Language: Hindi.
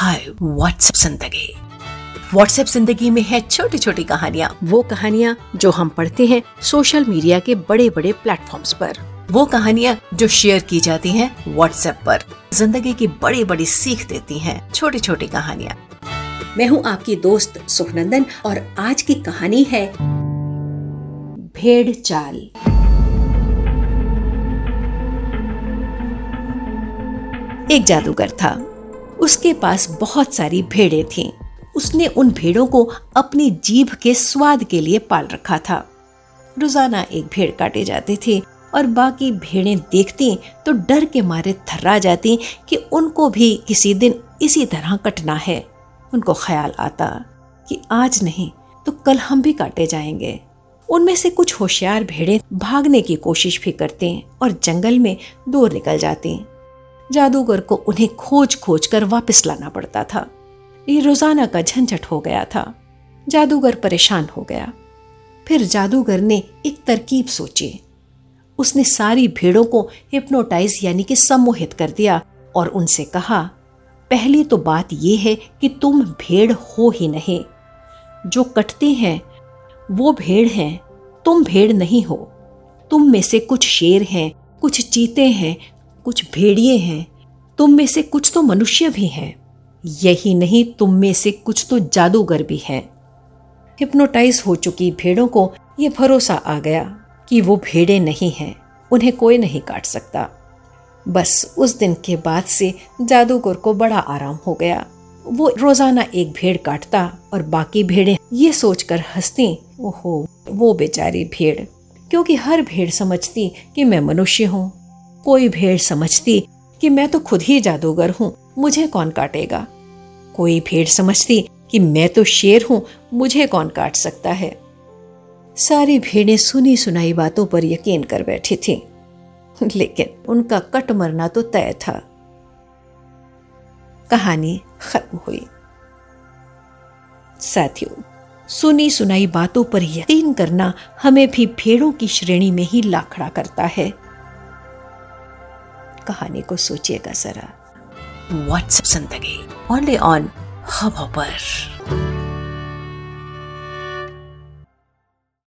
हाय व्हाट्सएप ज़िंदगी। व्हाट्सएप ज़िंदगी में है छोटी छोटी कहानियाँ। वो कहानियाँ जो हम पढ़ते हैं सोशल मीडिया के बड़े बड़े प्लेटफॉर्म्स पर। वो कहानियाँ जो शेयर की जाती हैं व्हाट्सएप पर। ज़िंदगी की बड़ी बड़ी सीख देती हैं छोटी छोटी कहानियाँ। मैं हूँ आपकी दोस्त सुखनंदन और आज की कहानी है भेड़ चाल एक जादूगर था। उसके पास बहुत सारी भेड़ें थीं। उसने उन भेड़ों को अपनी जीभ के स्वाद के लिए पाल रखा था। रोज़ाना एक भेड़ काटे जाते थे और बाकी भेड़ें देखती तो डर के मारे थर्रा जाती कि उनको भी किसी दिन इसी तरह कटना है। उनको ख्याल आता कि आज नहीं तो कल हम भी काटे जाएँगे। उनमें से कुछ होशियार भेड़ें भागने की कोशिश भी करते और जंगल में दूर निकल जाती। जादूगर को उन्हें खोज खोज कर वापस लाना पड़ता था। ये रोज़ाना का झंझट हो गया था। जादूगर परेशान हो गया। फिर जादूगर ने एक तरकीब सोची। उसने सारी भेड़ों को हिप्नोटाइज यानी कि सम्मोहित कर दिया और उनसे कहा, पहली तो बात यह है कि तुम भेड़ हो ही नहीं। जो कटते हैं, वो भेड़ हैं। तुम भेड़ नहीं हो। तुम में से कुछ शेर हैं, कुछ चीते हैं कुछ भेड़िए हैं, तुम में से कुछ तो मनुष्य भी हैं। यही नहीं, तुम में से कुछ तो जादूगर भी हैं। हिप्नोटाइज हो चुकी भेड़ों को यह भरोसा आ गया कि वो भेड़े नहीं हैं, उन्हें कोई नहीं काट सकता। बस उस दिन के बाद से जादूगर को बड़ा आराम हो गया। वो रोज़ाना एक भेड़ काटता और बाकी भेड़ें ये सोचकर हंसती, ओहो, वो बेचारी भेड़, क्योंकि हर भेड़ समझती कि मैं मनुष्य हूँ। कोई भेड़ समझती कि मैं तो खुद ही जादूगर हूँ, मुझे कौन काटेगा? कोई भेड़ समझती कि मैं तो शेर हूँ, मुझे कौन काट सकता है? सारी भेड़ें सुनी सुनाई बातों पर यकीन कर बैठी थी। लेकिन उनका कट मरना तो तय था। कहानी खत्म हुई। साथियों, सुनी सुनाई बातों पर यकीन करना हमें भी भेड़ों की श्रेणी में ही लाखड़ा करता है। कहानी को सोचिएगा जरा। व्हाट्सएप ज़िंदगी? ओनली ऑन हब पर